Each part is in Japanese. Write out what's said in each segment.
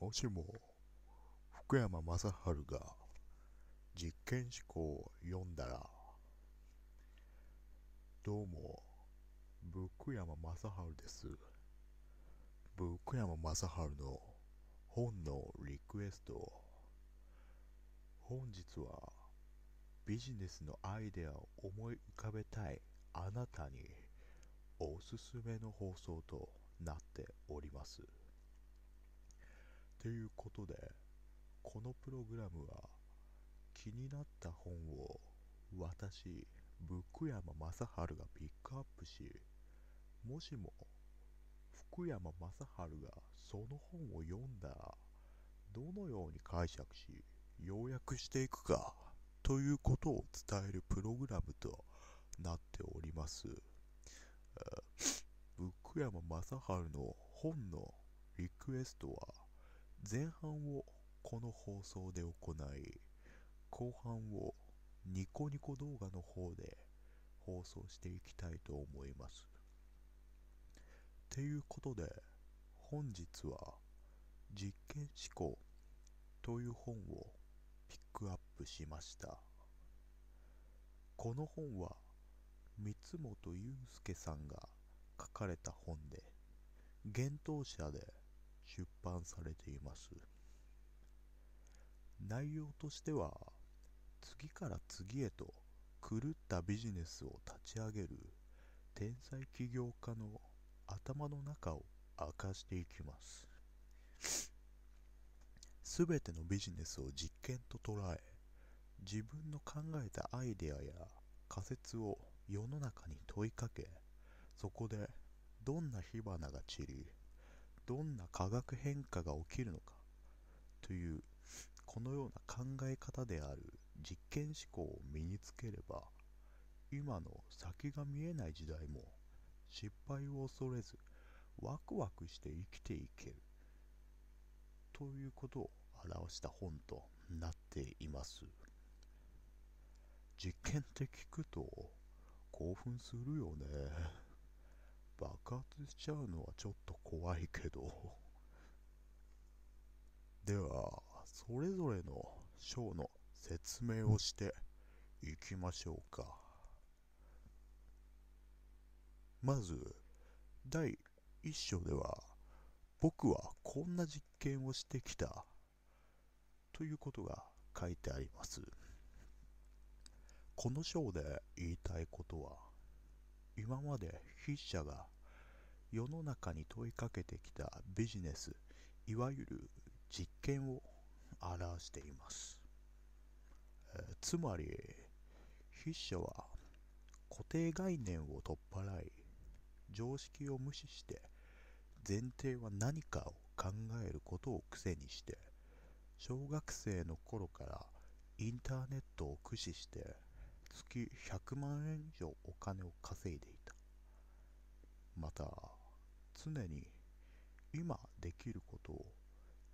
もしも福山雅治が実験思考を読んだらどうも福山雅治です。福山雅治の本のリクエスト本日はビジネスのアイデアを思い浮かべたいあなたにおすすめの放送となっております。ということでこのプログラムは気になった本を私福山雅治がピックアップしもしも福山雅治がその本を読んだらどのように解釈し要約していくかということを伝えるプログラムとなっております。福山雅治の本のリクエストは前半をこの放送で行い後半をニコニコ動画の方で放送していきたいと思います。ていうことで本日は実験思考という本をピックアップしました。この本は三本祐介さんが書かれた本で幻冬舎で出版されています。内容としては次から次へと狂ったビジネスを立ち上げる天才起業家の頭の中を明かしていきます。全てのビジネスを実験と捉え自分の考えたアイデアや仮説を世の中に問いかけそこでどんな火花が散りどんな化学変化が起きるのかというこのような考え方である実験思考を身につければ今の先が見えない時代も失敗を恐れずワクワクして生きていけるということを表した本となっています。実験って聞くと興奮するよね。爆発しちゃうのはちょっと怖いけど。ではそれぞれの章の説明をしていきましょうか。まず第1章では僕はこんな実験をしてきたということが書いてあります。この章で言いたいことは今まで筆者が世の中に問いかけてきたビジネスいわゆる実験を表しています、え、つまり筆者は固定概念を取っ払い常識を無視して前提は何かを考えることを癖にして小学生の頃からインターネットを駆使して月100万円以上お金を稼いでいた。また常に今できることを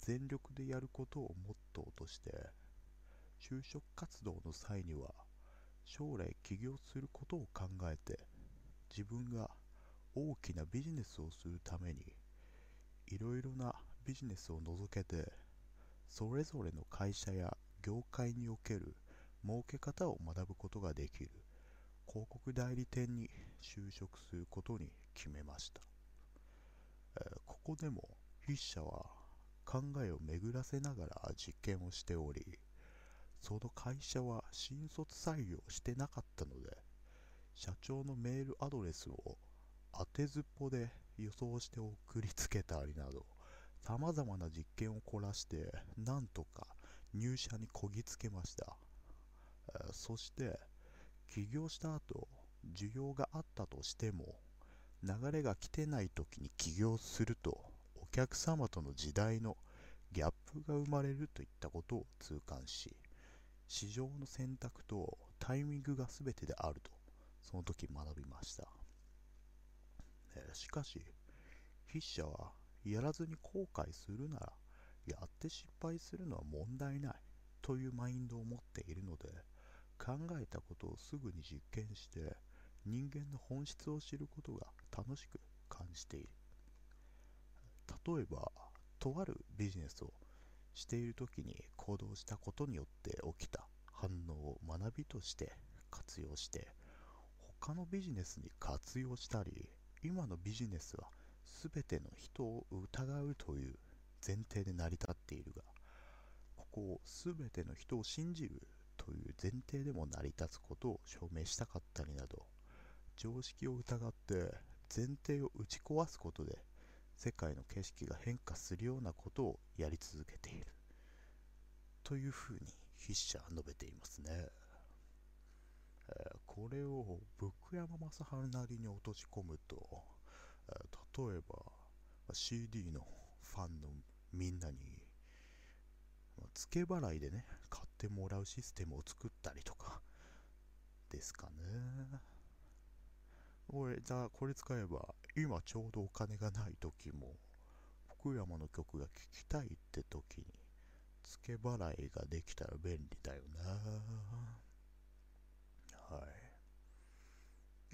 全力でやることをモットーとして就職活動の際には将来起業することを考えて自分が大きなビジネスをするためにいろいろなビジネスを除けてそれぞれの会社や業界における儲け方を学ぶことができる。広告代理店に就職することに決めました。えここでも筆者は考えを巡らせながら実験をしておりその会社は新卒採用してなかったので社長のメールアドレスを当てずっぽで予想して送りつけたりなど様々な実験を凝らしてなんとか入社にこぎつけました。そして起業した後需要があったとしても流れが来てない時に起業するとお客様との時代のギャップが生まれるといったことを痛感し市場の選択とタイミングが全てであるとその時学びました。しかし筆者はやらずに後悔するならやって失敗するのは問題ないというマインドを持っているので考えたことをすぐに実験して人間の本質を知ることが楽しく感じている。例えばとあるビジネスをしている時に行動したことによって起きた反応を学びとして活用して他のビジネスに活用したり今のビジネスは全ての人を疑うという前提で成り立っているがここを全ての人を信じるという前提でも成り立つことを証明したかったりなど常識を疑って前提を打ち壊すことで世界の景色が変化するようなことをやり続けている。というふうに筆者は述べていますね、えー、これを福山雅治なりに落とし込むと、えー、例えば CD のファンのみんなに付け払いでね買ってもらうシステムを作ったりとか。ですかね。俺じゃあこれ使えば今ちょうどお金がない時も福山の曲が聴きたいって時に付け払いができたら便利だよな。はい、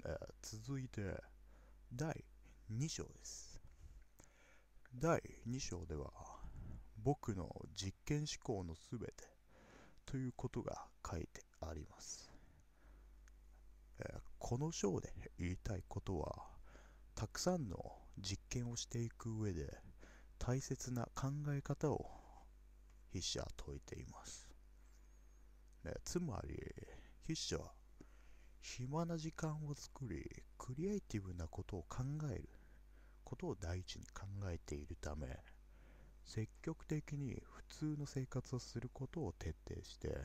えー、続いて第2章です。第2章では僕の実験思考のすべてということが書いてあります、えー、この章で言いたいことはたくさんの実験をしていく上で大切な考え方を筆者は説いています、え、つまり筆者は暇な時間を作りクリエイティブなことを考えることを第一に考えているため積極的に普通の生活をすることを徹底して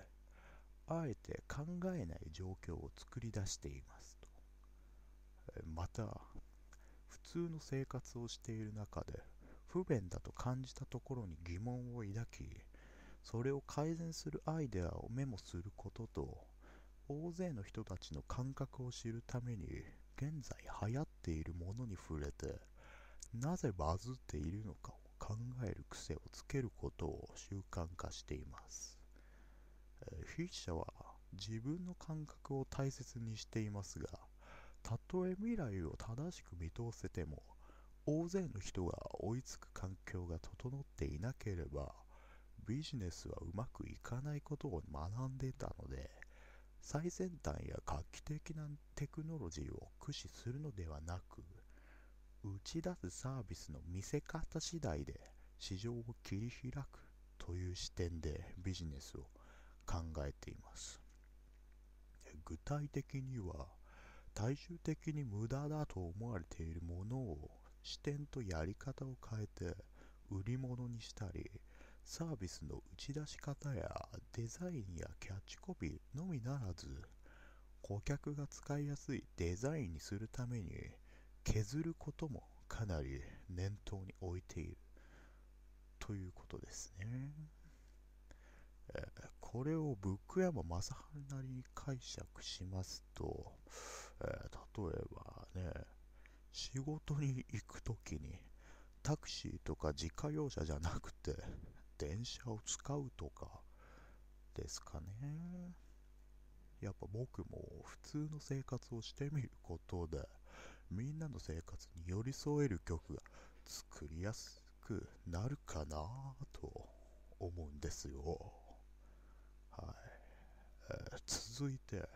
あえて考えない状況を作り出していますと。また普通の生活をしている中で不便だと感じたところに疑問を抱きそれを改善するアイデアをメモすることと大勢の人たちの感覚を知るために現在流行っているものに触れてなぜバズっているのかを考える癖をつけることを習慣化しています、筆者は自分の感覚を大切にしていますがたとえ未来を正しく見通せても大勢の人が追いつく環境が整っていなければビジネスはうまくいかないことを学んでいたので最先端や画期的なテクノロジーを駆使するのではなく打ち出すサービスの見せ方次第で市場を切り開くという視点でビジネスを考えています。具体的には大衆的に無駄だと思われているものを視点とやり方を変えて売り物にしたりサービスの打ち出し方やデザインやキャッチコピーのみならず顧客が使いやすいデザインにするために削ることもかなり念頭に置いているということですね。え、これをブック山正治なりに解釈しますと、え、例えばね、仕事に行くときにタクシーとか自家用車じゃなくて電車を使うとかですかね。やっぱ僕も普通の生活をしてみることでみんなの生活に寄り添える曲が作りやすくなるかなと思うんですよ。はい。えー、続いて、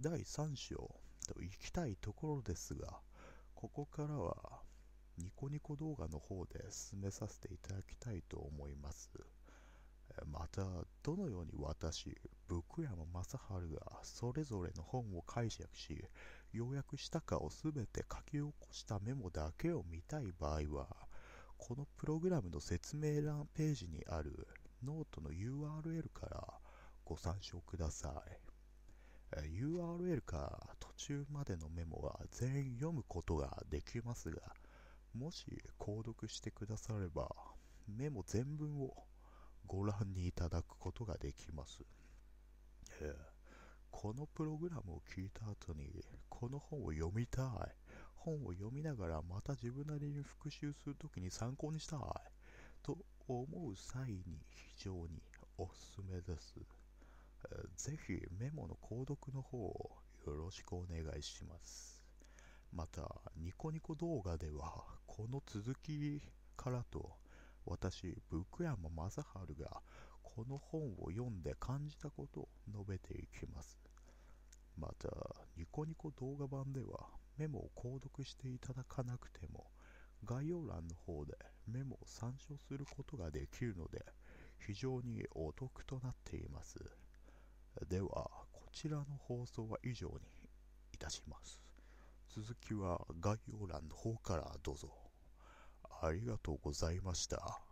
第3章と行きたいところですが、ここからはニコニコ動画の方で進めさせていただきたいと思います。また、どのように私、福山雅治がそれぞれの本を解釈し、要約したかを全て書き起こしたメモだけを見たい場合は、このプログラムの説明欄ページにあるノートの URL からご参照ください。URL か途中までのメモは全員読むことができますが、もし購読してくだされば、メモ全文をご覧にいただくことができます。このプログラムを聞いた後に、この本を読みたい。本を読みながらまた自分なりに復習するときに参考にしたい。と思う際に非常におすすめです。ぜひメモの購読の方をよろしくお願いします。また、ニコニコ動画ではこの続きからと私、福山雅治がこの本を読んで感じたことを述べていきます。また、ニコニコ動画版ではメモを購読していただかなくても概要欄の方でメモを参照することができるので非常にお得となっています。では、こちらの放送は以上にいたします。続きは概要欄の方からどうぞ。ありがとうございました。